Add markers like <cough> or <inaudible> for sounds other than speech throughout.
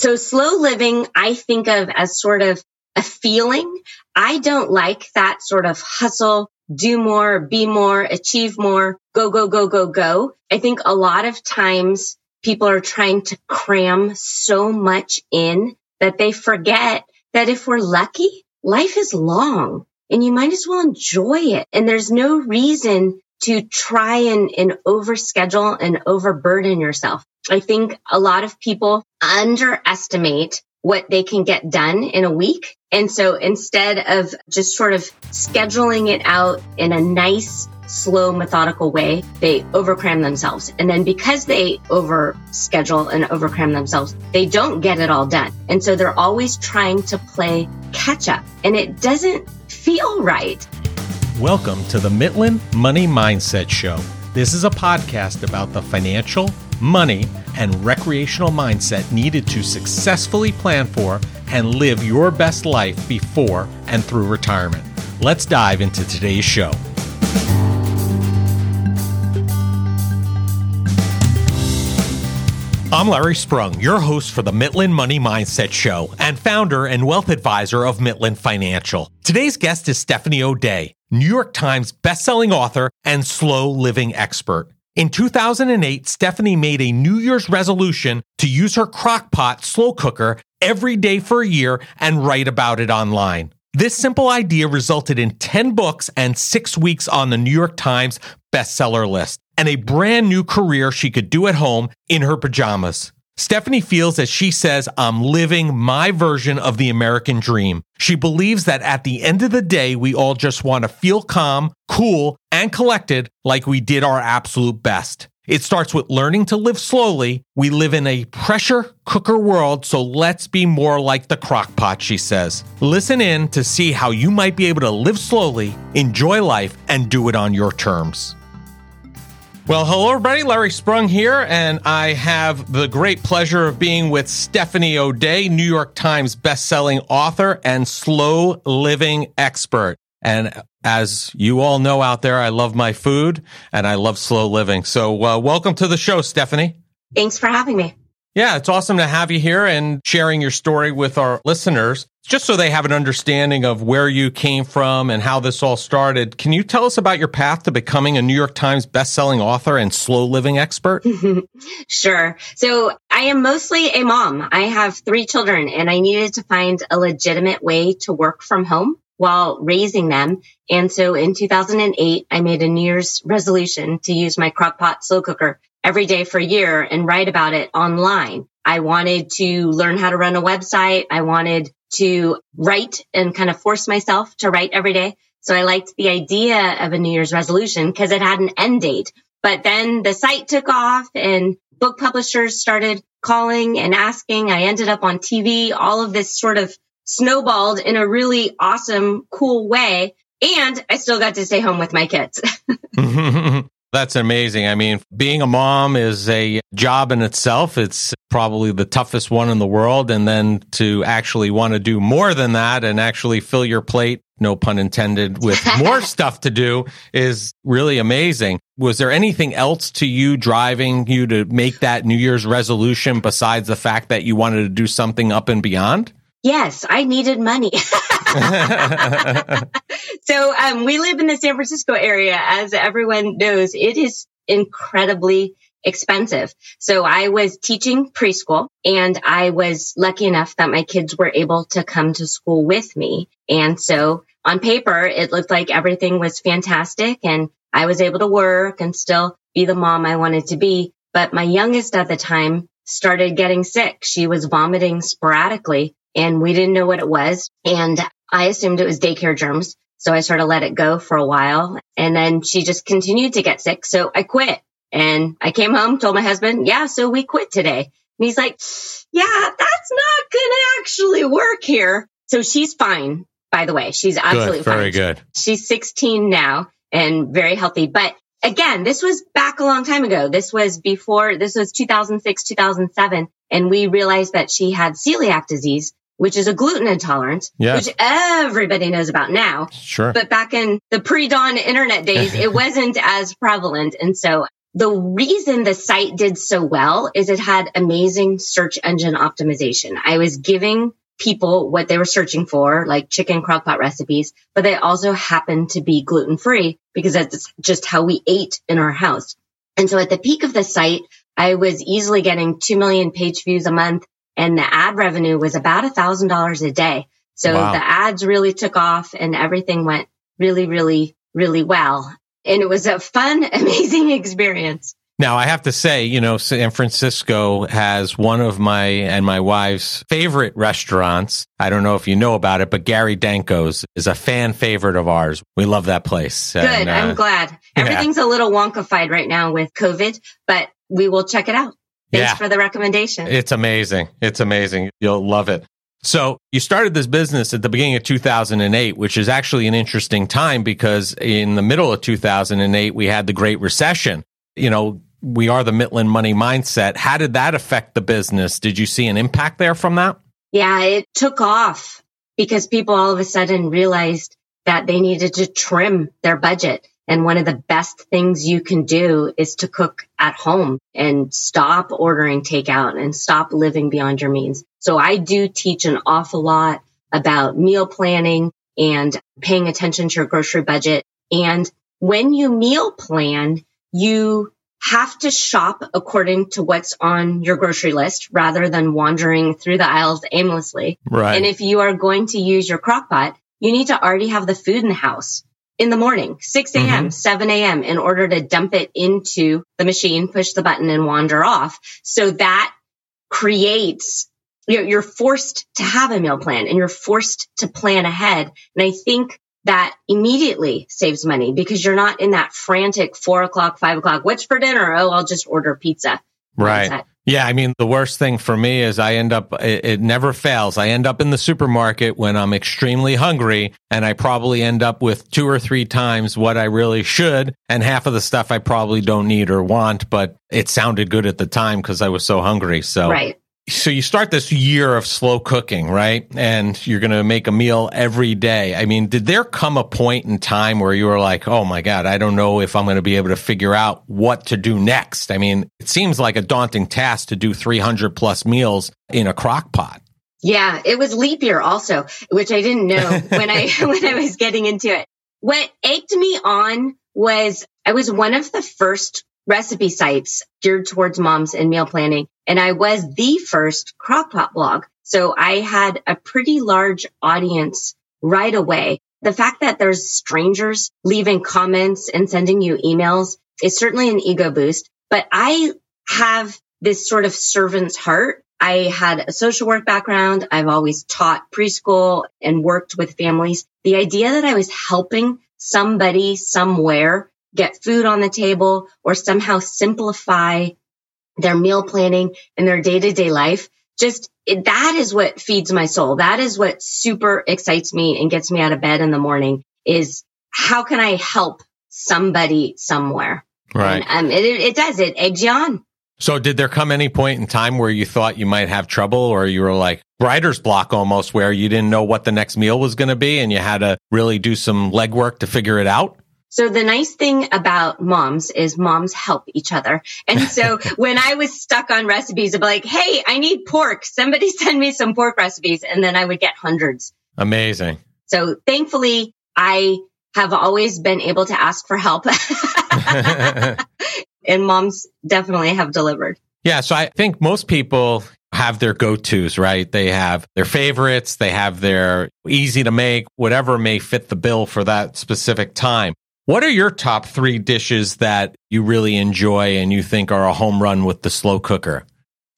So slow living, I think of as sort of a feeling. I don't like that sort of hustle, do more, be more, achieve more, go, go, go, go, go. I think a lot of times people are trying to cram so much in that they forget that if we're lucky, life is long and you might as well enjoy it. And there's no reason to try and, and overschedule and overburden yourself. I think a lot of people underestimate what they can get done in a week. And so instead of just sort of scheduling it out in a nice, slow, methodical way, they overcram themselves. And then because they overschedule and overcram themselves, they don't get it all done. And so they're always trying to play catch up and it doesn't feel right. Welcome to the Mitlin Money Mindset Show. This is a podcast about the financial, money, and recreational mindset needed to successfully plan for and live your best life before and through retirement. Let's dive into today's show. I'm Larry Sprung, your host for the Mitlin Money Mindset Show and founder and wealth advisor of Mitlin Financial. Today's guest is Stephanie O'Dea, New York Times bestselling author and slow living expert. In 2008, Stephanie made a New Year's resolution to use her crockpot slow cooker every day for a year and write about it online. This simple idea resulted in 10 books and six weeks on the New York Times bestseller list and a brand new career she could do at home in her pajamas. Stephanie feels, as she says, I'm living my version of the American dream. She believes that at the end of the day, we all just want to feel calm, cool, and collected like we did our absolute best. It starts with learning to live slowly. We live in a pressure cooker world, so let's be more like the crock pot, she says. Listen in to see how you might be able to live slowly, enjoy life, and do it on your terms. Well, hello, everybody. Larry Sprung here, and I have the great pleasure of being with Stephanie O'Dea, New York Times bestselling author and slow living expert. And as you all know out there, I love my food and I love slow living. So, uh, welcome to the show, Stephanie. Thanks for having me. Yeah, it's awesome to have you here and sharing your story with our listeners. Just so they have an understanding of where you came from and how this all started, can you tell us about your path to becoming a New York Times bestselling author and slow living expert? <laughs> sure. So I am mostly a mom. I have three children and I needed to find a legitimate way to work from home while raising them. And so in 2008, I made a New Year's resolution to use my crockpot slow cooker every day for a year and write about it online. I wanted to learn how to run a website. I wanted to write and kind of force myself to write every day. So I liked the idea of a New Year's resolution because it had an end date. But then the site took off and book publishers started calling and asking. I ended up on TV. All of this sort of snowballed in a really awesome, cool way. And I still got to stay home with my kids. <laughs> <laughs> That's amazing. I mean, being a mom is a job in itself. It's probably the toughest one in the world. And then to actually want to do more than that and actually fill your plate, no pun intended, with <laughs> more stuff to do is really amazing. Was there anything else to you driving you to make that New Year's resolution besides the fact that you wanted to do something up and beyond? Yes, I needed money. <laughs> <laughs> so um, we live in the San Francisco area. As everyone knows, it is incredibly expensive. So I was teaching preschool and I was lucky enough that my kids were able to come to school with me. And so on paper, it looked like everything was fantastic and I was able to work and still be the mom I wanted to be. But my youngest at the time started getting sick. She was vomiting sporadically and we didn't know what it was. And I assumed it was daycare germs. So I sort of let it go for a while and then she just continued to get sick. So I quit and I came home, told my husband, yeah, so we quit today. And he's like, yeah, that's not going to actually work here. So she's fine, by the way. She's absolutely good, very fine. good. She's 16 now and very healthy. But again, this was back a long time ago. This was before, this was 2006, 2007. And we realized that she had celiac disease which is a gluten intolerance, yes. which everybody knows about now. Sure. But back in the pre-dawn internet days, it <laughs> wasn't as prevalent. And so the reason the site did so well is it had amazing search engine optimization. I was giving people what they were searching for, like chicken crockpot recipes, but they also happened to be gluten free because that's just how we ate in our house. And so at the peak of the site, I was easily getting 2 million page views a month and the ad revenue was about a thousand dollars a day. So wow. the ads really took off and everything went really, really, really well. And it was a fun, <laughs> amazing experience. Now, I have to say, you know, San Francisco has one of my and my wife's favorite restaurants. I don't know if you know about it, but Gary Danko's is a fan favorite of ours. We love that place. Good. And, uh, I'm glad. Everything's yeah. a little wonkified right now with COVID, but we will check it out. Thanks yeah. for the recommendation. It's amazing. It's amazing. You'll love it. So you started this business at the beginning of 2008, which is actually an interesting time because in the middle of 2008, we had the Great Recession. You know, we are the Mitlin money mindset. How did that affect the business? Did you see an impact there from that? Yeah, it took off because people all of a sudden realized that they needed to trim their budget. And one of the best things you can do is to cook at home and stop ordering takeout and stop living beyond your means. So I do teach an awful lot about meal planning and paying attention to your grocery budget. And when you meal plan, you have to shop according to what's on your grocery list rather than wandering through the aisles aimlessly. Right. And if you are going to use your crock pot, you need to already have the food in the house in the morning, 6 a.m., mm-hmm. 7 a.m. in order to dump it into the machine, push the button and wander off. So that creates you're forced to have a meal plan and you're forced to plan ahead. And I think that immediately saves money because you're not in that frantic four o'clock, five o'clock. What's for dinner? Oh, I'll just order pizza. Right. Yeah, I mean, the worst thing for me is I end up, it, it, never fails. I end up in the supermarket when I'm extremely hungry and I probably end up with two or three times what I really should. And half of the stuff I probably don't need or want, but it sounded good at the time because I was so hungry. So, right so you start this year of slow cooking, right? And you're going to make a meal every day. I mean, did there come a point in time where you were like, "Oh my god, I don't know if I'm going to be able to figure out what to do next." I mean, it seems like a daunting task to do 300 plus meals in a crock pot. Yeah, it was leap year also, which I didn't know <laughs> when I <laughs> when I was getting into it. What egged me on was I was one of the first recipe sites geared towards moms and meal planning. And I was the first crockpot blog. So I had a pretty large audience right away. The fact that there's strangers leaving comments and sending you emails is certainly an ego boost, but I have this sort of servant's heart. I had a social work background. I've always taught preschool and worked with families. The idea that I was helping somebody somewhere get food on the table or somehow simplify their meal planning and their day to day life. Just it, that is what feeds my soul. That is what super excites me and gets me out of bed in the morning is how can I help somebody somewhere? Right. And, um, it, it does. It eggs you on. So did there come any point in time where you thought you might have trouble or you were like writer's block almost where you didn't know what the next meal was going to be and you had to really do some legwork to figure it out? So the nice thing about moms is moms help each other. And so <laughs> when I was stuck on recipes, I'd be like, Hey, I need pork. Somebody <laughs> send me some pork recipes. And then I would get hundreds. Amazing. So thankfully I have always been able to ask for help <laughs> and moms definitely have delivered. Yeah. So I think most people have their go-tos, right? They have their favorites. They have their easy to make, whatever may fit the bill for that specific time. What are your top three dishes that you really enjoy and you think are a home run with the slow cooker?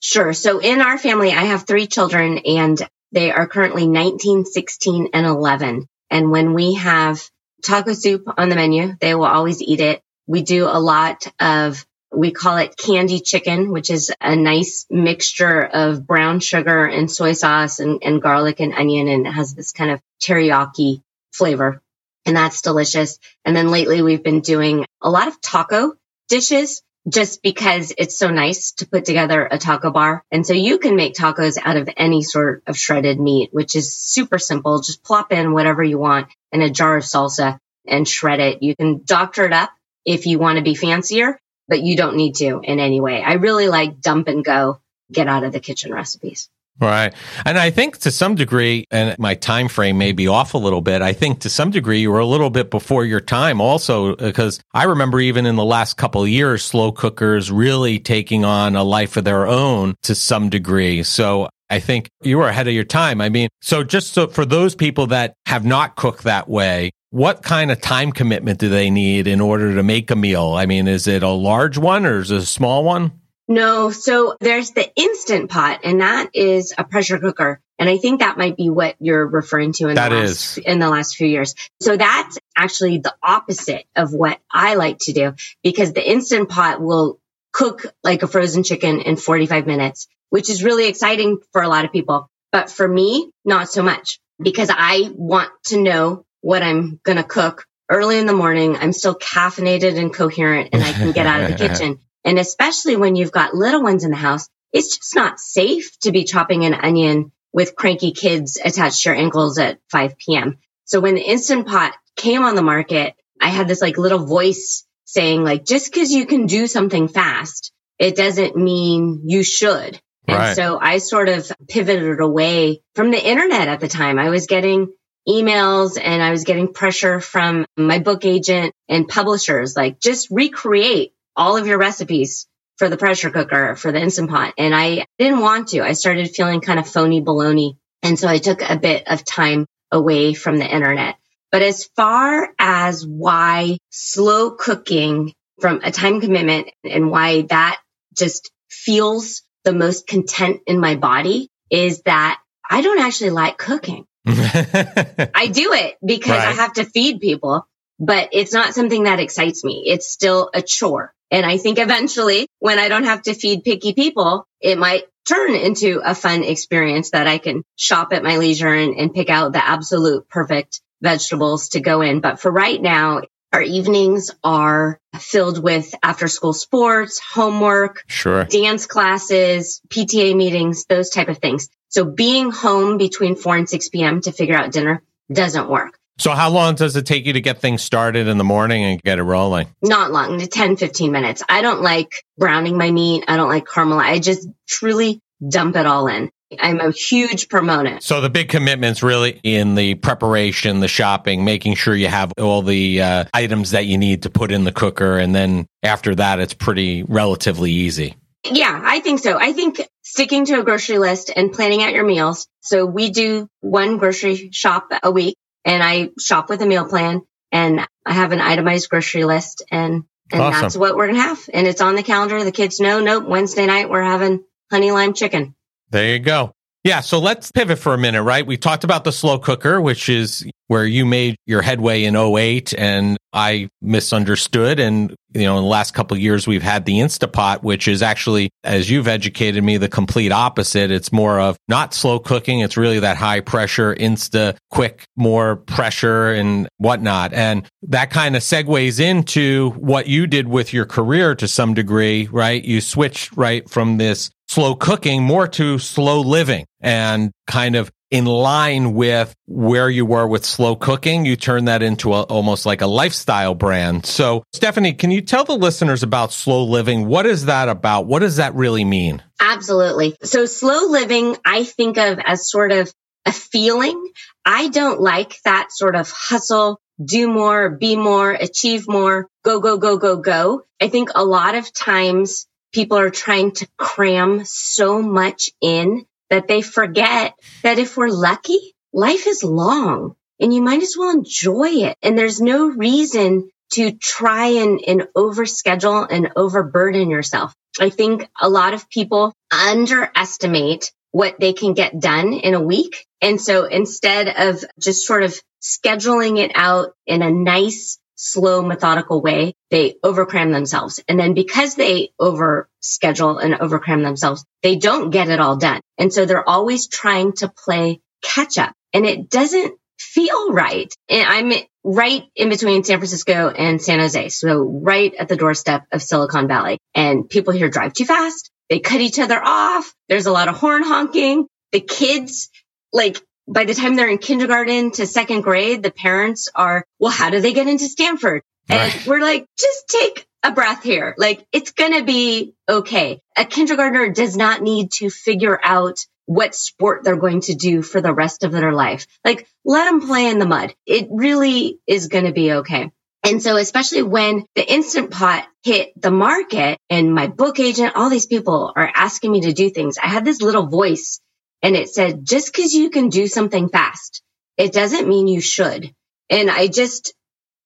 Sure. So in our family, I have three children and they are currently 19, 16, and 11. And when we have taco soup on the menu, they will always eat it. We do a lot of, we call it candy chicken, which is a nice mixture of brown sugar and soy sauce and, and garlic and onion. And it has this kind of teriyaki flavor and that's delicious. And then lately we've been doing a lot of taco dishes just because it's so nice to put together a taco bar. And so you can make tacos out of any sort of shredded meat, which is super simple. Just plop in whatever you want in a jar of salsa and shred it. You can doctor it up if you want to be fancier. but you don't need to in any way. I really like dump and go, get out of the kitchen recipes. Right. And I think to some degree, and my time frame may be off a little bit, I think to some degree you were a little bit before your time also, uh, because I remember even in the last couple of years, slow cookers really taking on a life of their own to some degree. So I think you were ahead of your time. I mean, so just so for those people that have not cooked that way, what kind of time commitment do they need in order to make a meal? I mean, is it a large one or is it a small one? No, so there's the instant pot, and that is a pressure cooker. And I think that might be what you're referring to in that the last, in the last few years. So that's actually the opposite of what I like to do because the instant pot will cook like a frozen chicken in 45 minutes, which is really exciting for a lot of people. But for me, not so much because I want to know what I'm going to cook early in the morning. I'm still caffeinated and coherent and I can get out of the <laughs> kitchen. And especially when you've got little ones in the house, it's just not safe to be chopping an onion with cranky kids attached to your ankles at 5 p.m. So when the Instant Pot came on the market, I had this like little voice saying like, just because you can do something fast, it doesn't mean you should. And right. so I sort of pivoted away from the internet at the time. I was getting emails and I was getting pressure from my book agent and publishers, like just recreate all of your recipes for the pressure cooker, for the Instant Pot. And I didn't want to. I started feeling kind of phony baloney. And so I took a bit of time away from the internet. But as far as why slow cooking from a time commitment and why that just feels the most content in my body is that I don't actually like cooking. <laughs> I do it because right. I have to feed people, but it's not something that excites me. It's still a chore. And I think eventually when I don't have to feed picky people, it might turn into a fun experience that I can shop at my leisure and, and pick out the absolute perfect vegetables to go in. But for right now, our evenings are filled with after school sports, homework, sure. dance classes, PTA meetings, those type of things. So being home between 4 and 6 p.m. to figure out dinner doesn't work. So how long does it take you to get things started in the morning and get it rolling? Not long, 10, 15 minutes. I don't like browning my meat. I don't like caramel. I just truly dump it all in. I'm a huge proponent. So the big commitments really in the preparation, the shopping, making sure you have all the uh, items that you need to put in the cooker. And then after that, it's pretty relatively easy. Yeah, I think so. I think sticking to a grocery list and planning out your meals. So we do one grocery shop a week and I shop with a meal plan and I have an itemized grocery list and and awesome. that's what we're gonna have. And it's on the calendar. The kids know, nope, Wednesday night we're having honey lime chicken. There you go. Yeah, so let's pivot for a minute, right? We talked about the slow cooker, which is where you made your headway in 08 and I misunderstood. And, you know, in the last couple of years, we've had the Instapot, which is actually, as you've educated me, the complete opposite. It's more of not slow cooking. It's really that high pressure, insta quick, more pressure and whatnot. And that kind of segues into what you did with your career to some degree, right? You switched right from this slow cooking more to slow living and kind of in line with where you were with slow cooking, you turn that into a, almost like a lifestyle brand. So, Stephanie, can you tell the listeners about slow living? What is that about? What does that really mean? Absolutely. So, slow living, I think of as sort of a feeling. I don't like that sort of hustle, do more, be more, achieve more, go, go, go, go, go. I think a lot of times people are trying to cram so much in that they forget that if we're lucky, life is long and you might as well enjoy it. And there's no reason to try and, and overschedule and overburden yourself. I think a lot of people underestimate what they can get done in a week. And so instead of just sort of scheduling it out in a nice, slow, methodical way, they overcram themselves. And then because they over schedule and overcram themselves, they don't get it all done. And so they're always trying to play catch up and it doesn't feel right. And I'm right in between San Francisco and San Jose. So right at the doorstep of Silicon Valley and people here drive too fast. They cut each other off. There's a lot of horn honking. The kids, like by the time they're in kindergarten to second grade, the parents are, well, how do they get into Stanford? And right. we're like, just take a breath here. Like it's going to be okay. A kindergartner does not need to figure out what sport they're going to do for the rest of their life. Like let them play in the mud. It really is going to be okay. And so, especially when the instant pot hit the market and my book agent, all these people are asking me to do things. I had this little voice and it said, just cause you can do something fast, it doesn't mean you should. And I just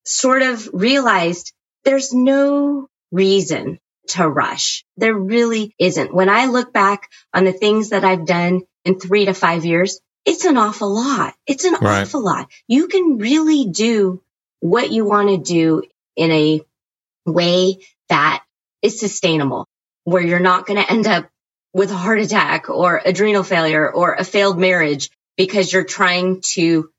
sort of realized there's no reason to rush. There really isn't. When I look back on the things that I've done in three to five years, it's an awful lot. It's an right. awful lot. You can really do what you want to do in a way that is sustainable, where you're not going to end up with a heart attack or adrenal failure or a failed marriage because you're trying to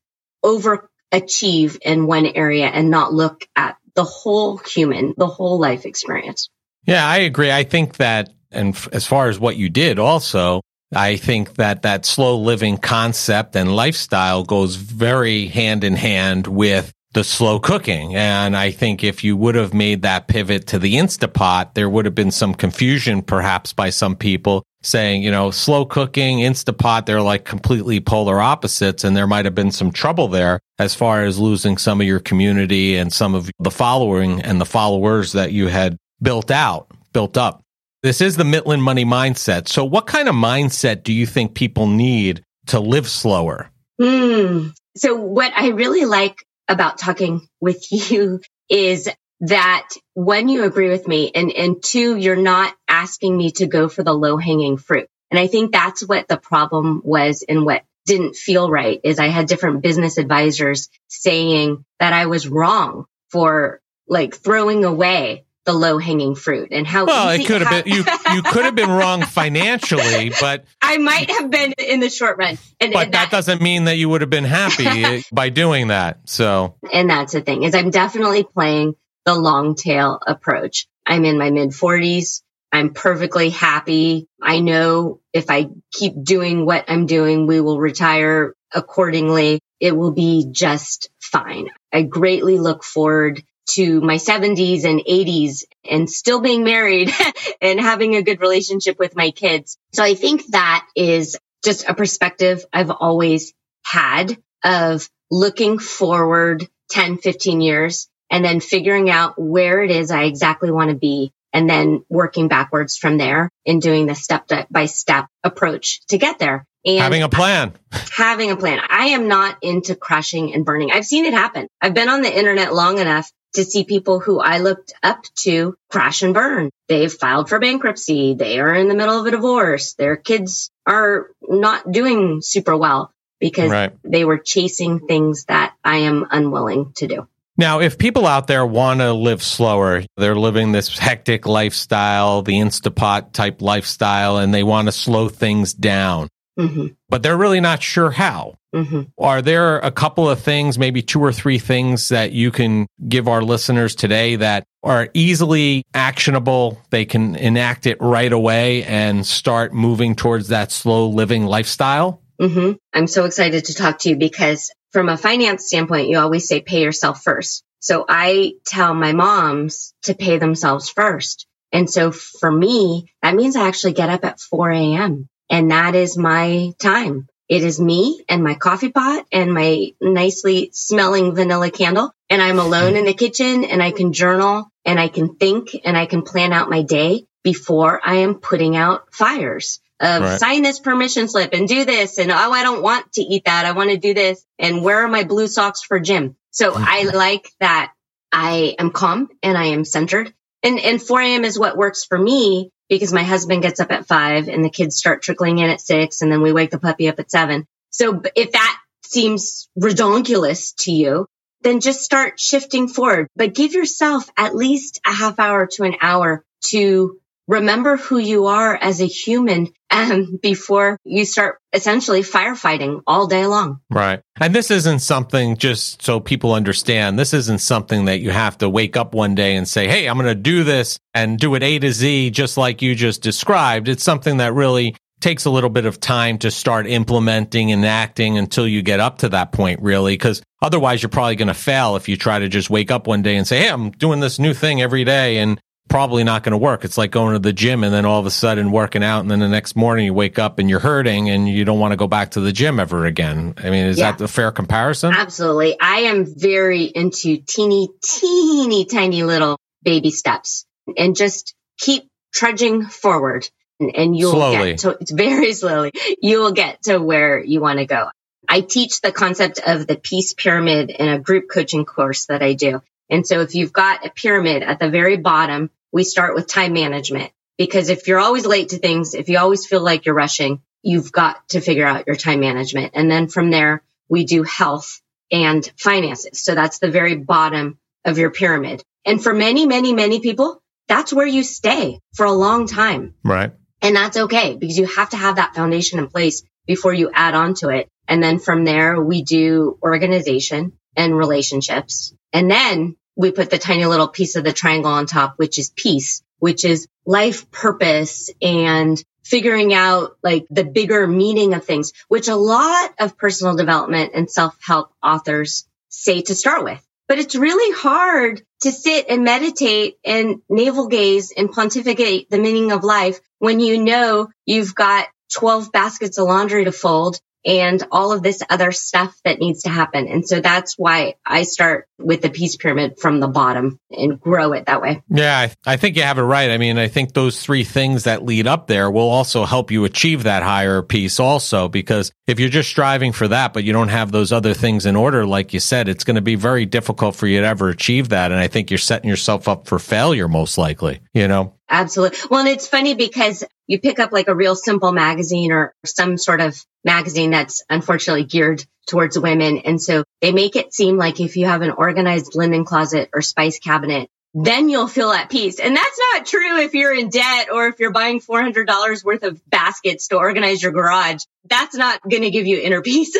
overachieve in one area and not look at the whole human, the whole life experience. Yeah, I agree. I think that, and f- as far as what you did also, I think that that slow living concept and lifestyle goes very hand in hand with the slow cooking. And I think if you would have made that pivot to the Instapot, there would have been some confusion perhaps by some people saying, you know, slow cooking, Instapot, they're like completely polar opposites. And there might have been some trouble there as far as losing some of your community and some of the following and the followers that you had built out, built up. This is the Mitlin money mindset. So what kind of mindset do you think people need to live slower? Mm. So what I really like about talking with <laughs> you is that one, you agree with me and, and two, you're not asking me to go for the low hanging fruit. And I think that's what the problem was and what didn't feel right is I had different business advisors saying that I was wrong for like throwing away the low hanging fruit and how well it could have been you you <laughs> could have been wrong financially but i might have been in the short run and, but and that, that, doesn't mean that you would have been happy <laughs> by doing that so. And that's the thing is i'm definitely playing the long tail approach. I'm in my mid 40s i'm perfectly happy. I know if i keep doing what i'm doing we will retire accordingly. It will be just fine. I greatly look forward to my 70s and 80s and still being married <laughs> and having a good relationship with my kids. So I think that is just a perspective I've always had of looking forward 10, 15 years and then figuring out where it is I exactly want to be and then working backwards from there and doing the step by step approach to get there. And having a plan. <laughs> Having a plan. I am not into crashing and burning. I've seen it happen. I've been on the internet long enough to see people who I looked up to crash and burn. They've filed for bankruptcy. They are in the middle of a divorce. Their kids are not doing super well because right. they were chasing things that I am unwilling to do. Now, if people out there want to live slower, they're living this hectic lifestyle, the Instapot type lifestyle, and they want to slow things down, mm-hmm. but they're really not sure how. Mm-hmm. Are there a couple of things, maybe two or three things that you can give our listeners today that are easily actionable? They can enact it right away and start moving towards that slow living lifestyle? Mm-hmm. I'm so excited to talk to you because from a finance standpoint, you always say pay yourself first. So I tell my moms to pay themselves first. And so for me, that means I actually get up at 4 a.m. and that is my time. It is me and my coffee pot and my nicely smelling vanilla candle. And I'm alone in the kitchen and I can journal and I can think and I can plan out my day before I am putting out fires of right. sign this permission slip and do this. And oh, I don't want to eat that. I want to do this. And where are my blue socks for gym? So mm-hmm. I like that I am calm and I am centered. And, and 4 a.m. is what works for me because my husband gets up at five and the kids start trickling in at six and then we wake the puppy up at seven. So if that seems redonkulous to you, then just start shifting forward, but give yourself at least a half hour to an hour to remember who you are as a human um, <laughs> before you start essentially firefighting all day long. Right. And this isn't something just so people understand. This isn't something that you have to wake up one day and say, Hey, I'm going to do this and do it A to Z, just like you just described. It's something that really takes a little bit of time to start implementing and acting until you get up to that point, really. Because otherwise, you're probably going to fail if you try to just wake up one day and say, Hey, I'm doing this new thing every day. And probably not going to work. It's like going to the gym and then all of a sudden working out. And then the next morning you wake up and you're hurting and you don't want to go back to the gym ever again. I mean, is yeah. that a fair comparison? Absolutely. I am very into teeny, teeny, tiny little baby steps and just keep trudging forward and, and you'll slowly. get to, it's very slowly. You will get to where you want to go. I teach the concept of the peace pyramid in a group coaching course that I do. And so if you've got a pyramid at the very bottom, we start with time management because if you're always late to things, if you always feel like you're rushing, you've got to figure out your time management. And then from there, we do health and finances. So that's the very bottom of your pyramid. And for many, many, many people, that's where you stay for a long time. Right. And that's okay because you have to have that foundation in place before you add on to it. And then from there, we do organization and relationships. And then we put the tiny little piece of the triangle on top, which is peace, which is life purpose and figuring out like the bigger meaning of things, which a lot of personal development and self-help authors say to start with. But it's really hard to sit and meditate and navel gaze and pontificate the meaning of life when you know you've got 12 baskets of laundry to fold and all of this other stuff that needs to happen. And so that's why I start with the peace pyramid from the bottom and grow it that way. Yeah, I think you have it right. I mean, I think those three things that lead up there will also help you achieve that higher peace also, because if you're just striving for that, but you don't have those other things in order, like you said, it's going to be very difficult for you to ever achieve that. And I think you're setting yourself up for failure, most likely, you know? Absolutely. Well, and it's funny because you pick up like a real simple magazine or some sort of magazine that's unfortunately geared towards women. And so they make it seem like if you have an organized linen closet or spice cabinet, then you'll feel at peace. And that's not true if you're in debt or if you're buying $400 worth of baskets to organize your garage. That's not going to give you inner <laughs> peace.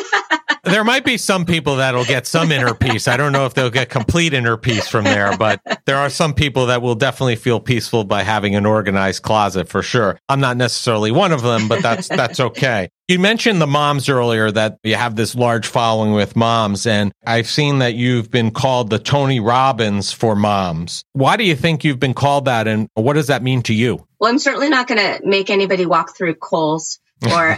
there might be some people that'll get some inner <laughs> peace. I don't know if they'll get complete inner peace from there, but there are some people that will definitely feel peaceful by having an organized closet for sure. I'm not necessarily one of them, but that's that's okay. You mentioned the moms earlier that you have this large following with moms, and I've seen that you've been called the Tony Robbins for moms. Why do you think you've been called that, and what does that mean to you? Well, I'm certainly not going to make anybody walk through coals <laughs> or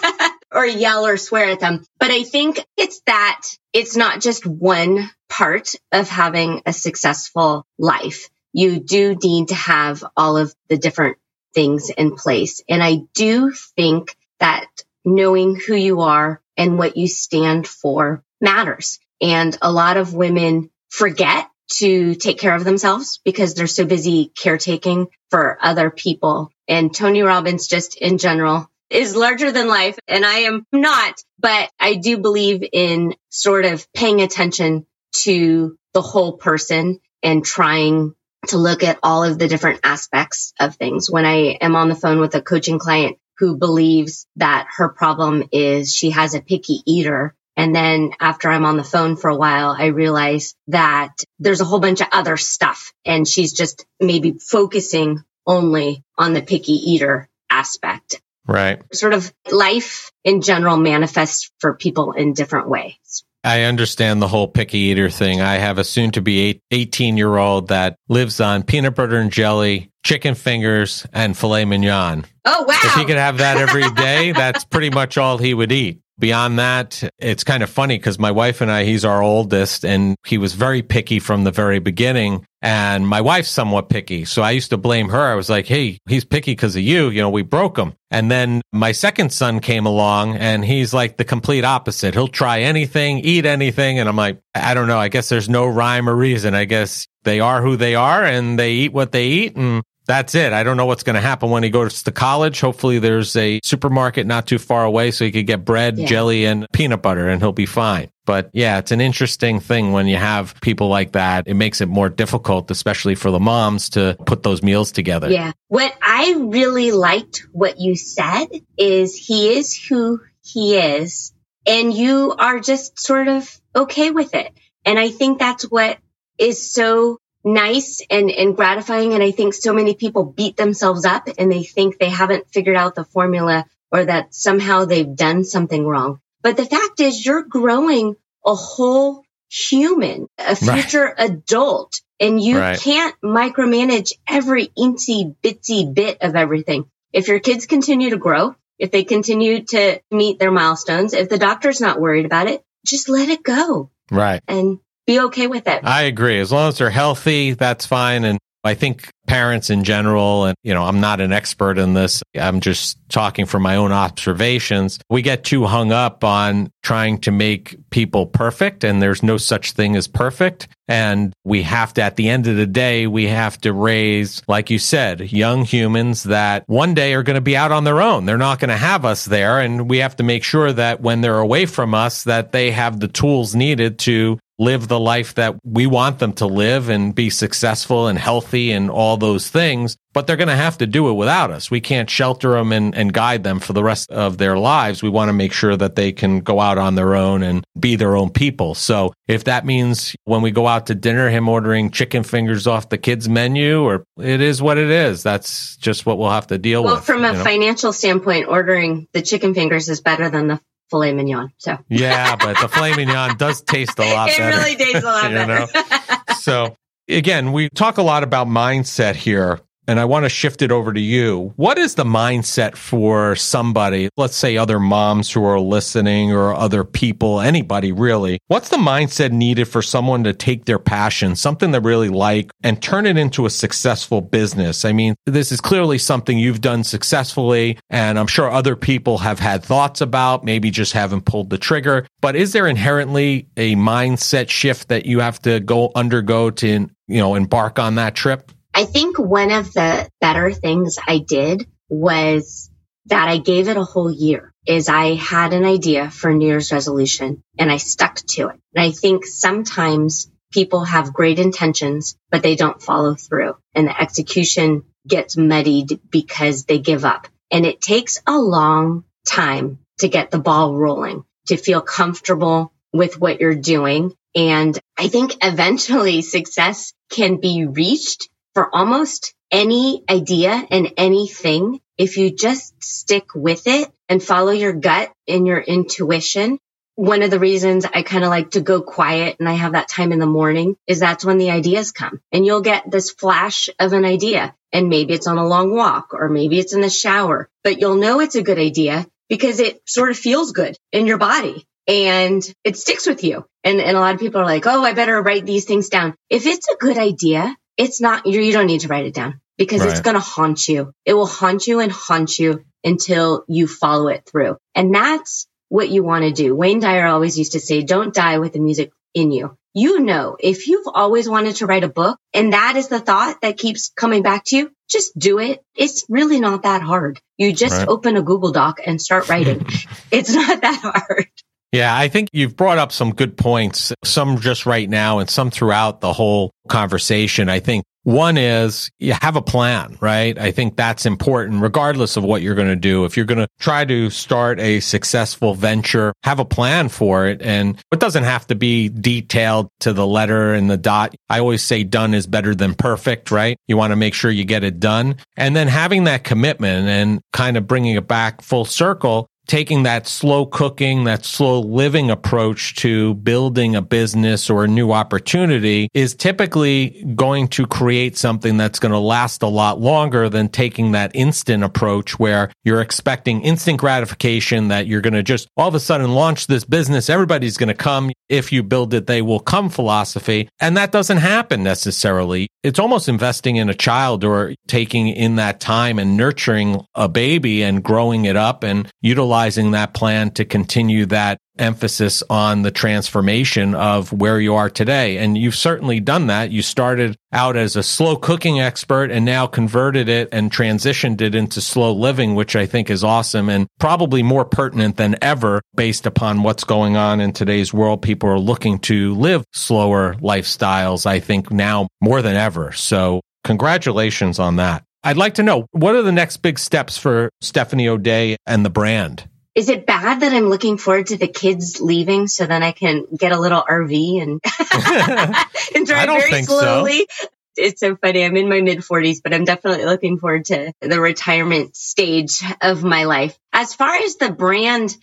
<laughs> or yell or swear at them. But I think it's that it's not just one part of having a successful life. You do need to have all of the different things in place. And I do think that knowing who you are and what you stand for matters. And a lot of women forget to take care of themselves because they're so busy caretaking for other people. And Tony Robbins just in general is larger than life and I am not, but I do believe in sort of paying attention to the whole person and trying to look at all of the different aspects of things. When I am on the phone with a coaching client who believes that her problem is she has a picky eater. And then after I'm on the phone for a while, I realize that there's a whole bunch of other stuff and she's just maybe focusing only on the picky eater aspect. Right. Sort of life in general manifests for people in different ways. I understand the whole picky eater thing. I have a soon to be 18 year old that lives on peanut butter and jelly, chicken fingers, and filet mignon. Oh, wow. If he could have that every day, that's pretty much all he would eat. Beyond that, it's kind of funny because my wife and I, he's our oldest and he was very picky from the very beginning. And my wife's somewhat picky. So I used to blame her. I was like, Hey, he's picky because of you. You know, we broke him. And then my second son came along and he's like the complete opposite. He'll try anything, eat anything. And I'm like, I don't know. I guess there's no rhyme or reason. I guess they are who they are and they eat what they eat. And that's it. I don't know what's going to happen when he goes to college. Hopefully, there's a supermarket not too far away so he could get bread, yeah. jelly, and peanut butter, and he'll be fine. But yeah, it's an interesting thing when you have people like that. It makes it more difficult, especially for the moms, to put those meals together. Yeah. What I really liked what you said is he is who he is, and you are just sort of okay with it. And I think that's what is so nice and, and gratifying. And I think so many people beat themselves up and they think they haven't figured out the formula or that somehow they've done something wrong. But the fact is you're growing a whole human, a future right. adult. And you right. can't micromanage every incy bitsy bit of everything. If your kids continue to grow, if they continue to meet their milestones, if the doctor's not worried about it, just let it go. Right. And be okay with it. I agree. As long as they're healthy, that's fine. And I think parents in general, and you know, I'm not an expert in this. I'm just talking from my own observations. We get too hung up on trying to make people perfect, and there's no such thing as perfect. And we have to, at the end of the day, we have to raise, like you said, young humans that one day are going to be out on their own. They're not going to have us there. And we have to make sure that when they're away from us, that they have the tools needed to live the life that we want them to live and be successful and healthy and all those things. But they're going to have to do it without us. We can't shelter them and, and guide them for the rest of their lives. We want to make sure that they can go out on their own and be their own people. So if that means when we go out to dinner, him ordering chicken fingers off the kids' menu, or it is what it is. That's just what we'll have to deal well, with. Well, from a know? financial standpoint, ordering the chicken fingers is better than the filet mignon. So yeah, but the filet mignon does taste a lot <laughs> it better. It really tastes a lot <laughs> better. so again, we talk a lot about mindset here and I want to shift it over to you. What is the mindset for somebody, let's say other moms who are listening or other people, anybody really? What's the mindset needed for someone to take their passion, something they really like, and turn it into a successful business? I mean, this is clearly something you've done successfully, and I'm sure other people have had thoughts about, maybe just haven't pulled the trigger. But is there inherently a mindset shift that you have to go undergo to, you know, embark on that trip? I think one of the better things I did was that I gave it a whole year is I had an idea for New Year's resolution and I stuck to it. And I think sometimes people have great intentions, but they don't follow through and the execution gets muddied because they give up. And it takes a long time to get the ball rolling, to feel comfortable with what you're doing. And I think eventually success can be reached for almost any idea and anything, if you just stick with it and follow your gut and your intuition, one of the reasons I kind of like to go quiet and I have that time in the morning is that's when the ideas come and you'll get this flash of an idea and maybe it's on a long walk or maybe it's in the shower, but you'll know it's a good idea because it sort of feels good in your body and it sticks with you. And, and a lot of people are like, Oh, I better write these things down. If it's a good idea, it's not, you don't need to write it down because right. it's going to haunt you. It will haunt you and haunt you until you follow it through. And that's what you want to do. Wayne Dyer always used to say, don't die with the music in you. You know, if you've always wanted to write a book and that is the thought that keeps coming back to you, just do it. It's really not that hard. You just right. open a Google Doc and start writing. <laughs> it's not that hard. Yeah, I think you've brought up some good points, some just right now and some throughout the whole conversation. I think one is you have a plan, right? I think that's important regardless of what you're going to do. If you're going to try to start a successful venture, have a plan for it. And it doesn't have to be detailed to the letter and the dot. I always say done is better than perfect, right? You want to make sure you get it done. And then having that commitment and kind of bringing it back full circle taking that slow cooking, that slow living approach to building a business or a new opportunity is typically going to create something that's going to last a lot longer than taking that instant approach where you're expecting instant gratification that you're going to just all of a sudden launch this business. Everybody's going to come. If you build it, they will come philosophy. And that doesn't happen necessarily. It's almost investing in a child or taking in that time and nurturing a baby and growing it up and utilizing utilizing that plan to continue that emphasis on the transformation of where you are today. And you've certainly done that. You started out as a slow cooking expert and now converted it and transitioned it into slow living, which I think is awesome and probably more pertinent than ever based upon what's going on in today's world. People are looking to live slower lifestyles, I think now more than ever. So congratulations on that. I'd like to know what are the next big steps for Stephanie O'Dea and the brand? Is it bad that I'm looking forward to the kids leaving so then I can get a little RV and, <laughs> and drive very slowly? So. It's so funny. I'm in my mid 40s, but I'm definitely looking forward to the retirement stage of my life. As far as the brand,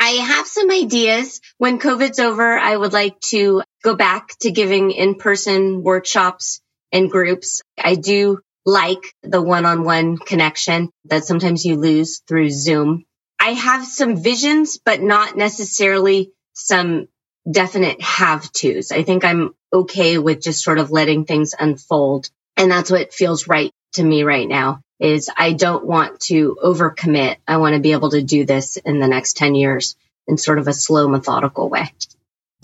I have some ideas. When COVID's over, I would like to go back to giving in-person workshops and groups. I do like the one-on-one connection that sometimes you lose through Zoom. I have some visions, but not necessarily some definite have tos. I think I'm okay with just sort of letting things unfold. And that's what feels right to me right now is I don't want to overcommit. I want to be able to do this in the next 10 years in sort of a slow, methodical way.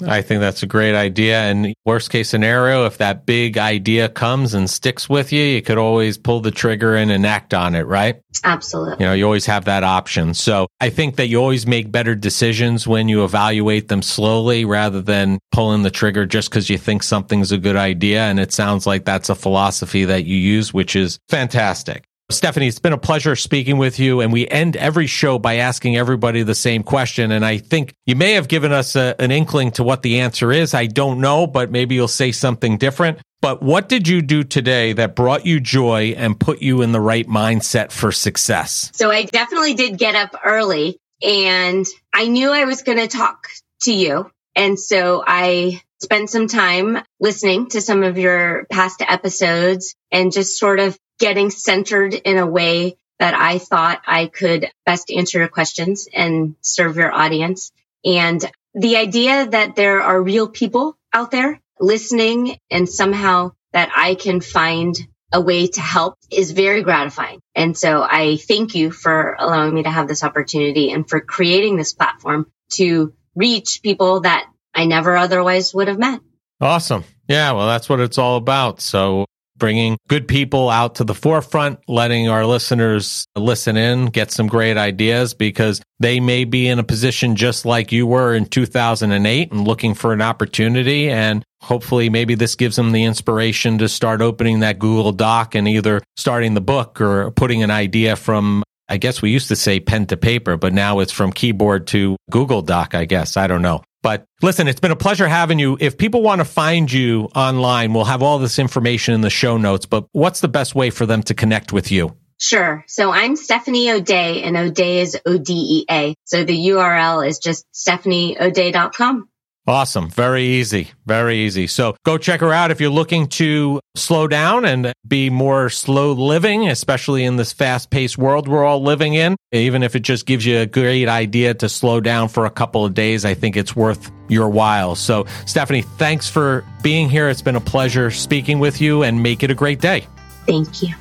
I think that's a great idea. And worst case scenario, if that big idea comes and sticks with you, you could always pull the trigger in and act on it, right? Absolutely. You know, you always have that option. So I think that you always make better decisions when you evaluate them slowly rather than pulling the trigger just because you think something's a good idea. And it sounds like that's a philosophy that you use, which is fantastic. Stephanie, it's been a pleasure speaking with you. And we end every show by asking everybody the same question. And I think you may have given us a, an inkling to what the answer is. I don't know, but maybe you'll say something different. But what did you do today that brought you joy and put you in the right mindset for success? So I definitely did get up early and I knew I was going to talk to you. And so I spent some time listening to some of your past episodes and just sort of getting centered in a way that I thought I could best answer your questions and serve your audience. And the idea that there are real people out there listening and somehow that I can find a way to help is very gratifying. And so I thank you for allowing me to have this opportunity and for creating this platform to reach people that I never otherwise would have met. Awesome. Yeah, well, that's what it's all about. So bringing good people out to the forefront, letting our listeners listen in, get some great ideas because they may be in a position just like you were in 2008 and looking for an opportunity. And hopefully maybe this gives them the inspiration to start opening that Google Doc and either starting the book or putting an idea from I guess we used to say pen to paper, but now it's from keyboard to Google Doc, I guess. I don't know. But listen, it's been a pleasure having you. If people want to find you online, we'll have all this information in the show notes. But what's the best way for them to connect with you? Sure. So I'm Stephanie O'Dea and O'Dea is O D E A. So the URL is just stephanieodea.com. Awesome. Very easy. Very easy. So go check her out if you're looking to slow down and be more slow living, especially in this fast paced world we're all living in. Even if it just gives you a great idea to slow down for a couple of days, I think it's worth your while. So, Stephanie, thanks for being here. It's been a pleasure speaking with you and make it a great day. Thank you.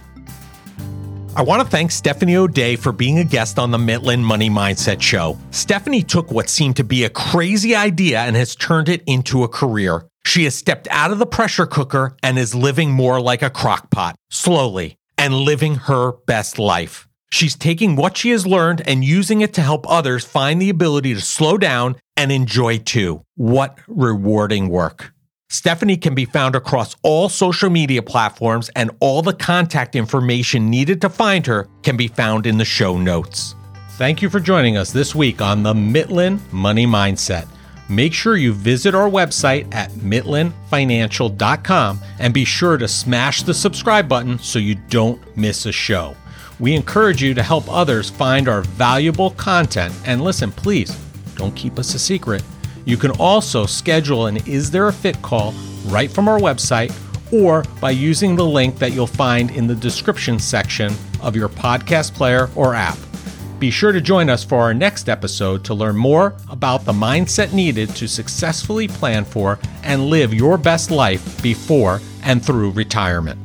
I want to thank Stephanie O'Dea for being a guest on the Mitlin Money Mindset Show. Stephanie took what seemed to be a crazy idea and has turned it into a career. She has stepped out of the pressure cooker and is living more like a crockpot, slowly, and living her best life. She's taking what she has learned and using it to help others find the ability to slow down and enjoy too. What rewarding work. Stephanie can be found across all social media platforms, and all the contact information needed to find her can be found in the show notes. Thank you for joining us this week on the Mitlin Money Mindset. Make sure you visit our website at mitlinfinancial.com and be sure to smash the subscribe button so you don't miss a show. We encourage you to help others find our valuable content. And listen, please don't keep us a secret. You can also schedule an Is There a Fit call right from our website or by using the link that you'll find in the description section of your podcast player or app. Be sure to join us for our next episode to learn more about the mindset needed to successfully plan for and live your best life before and through retirement.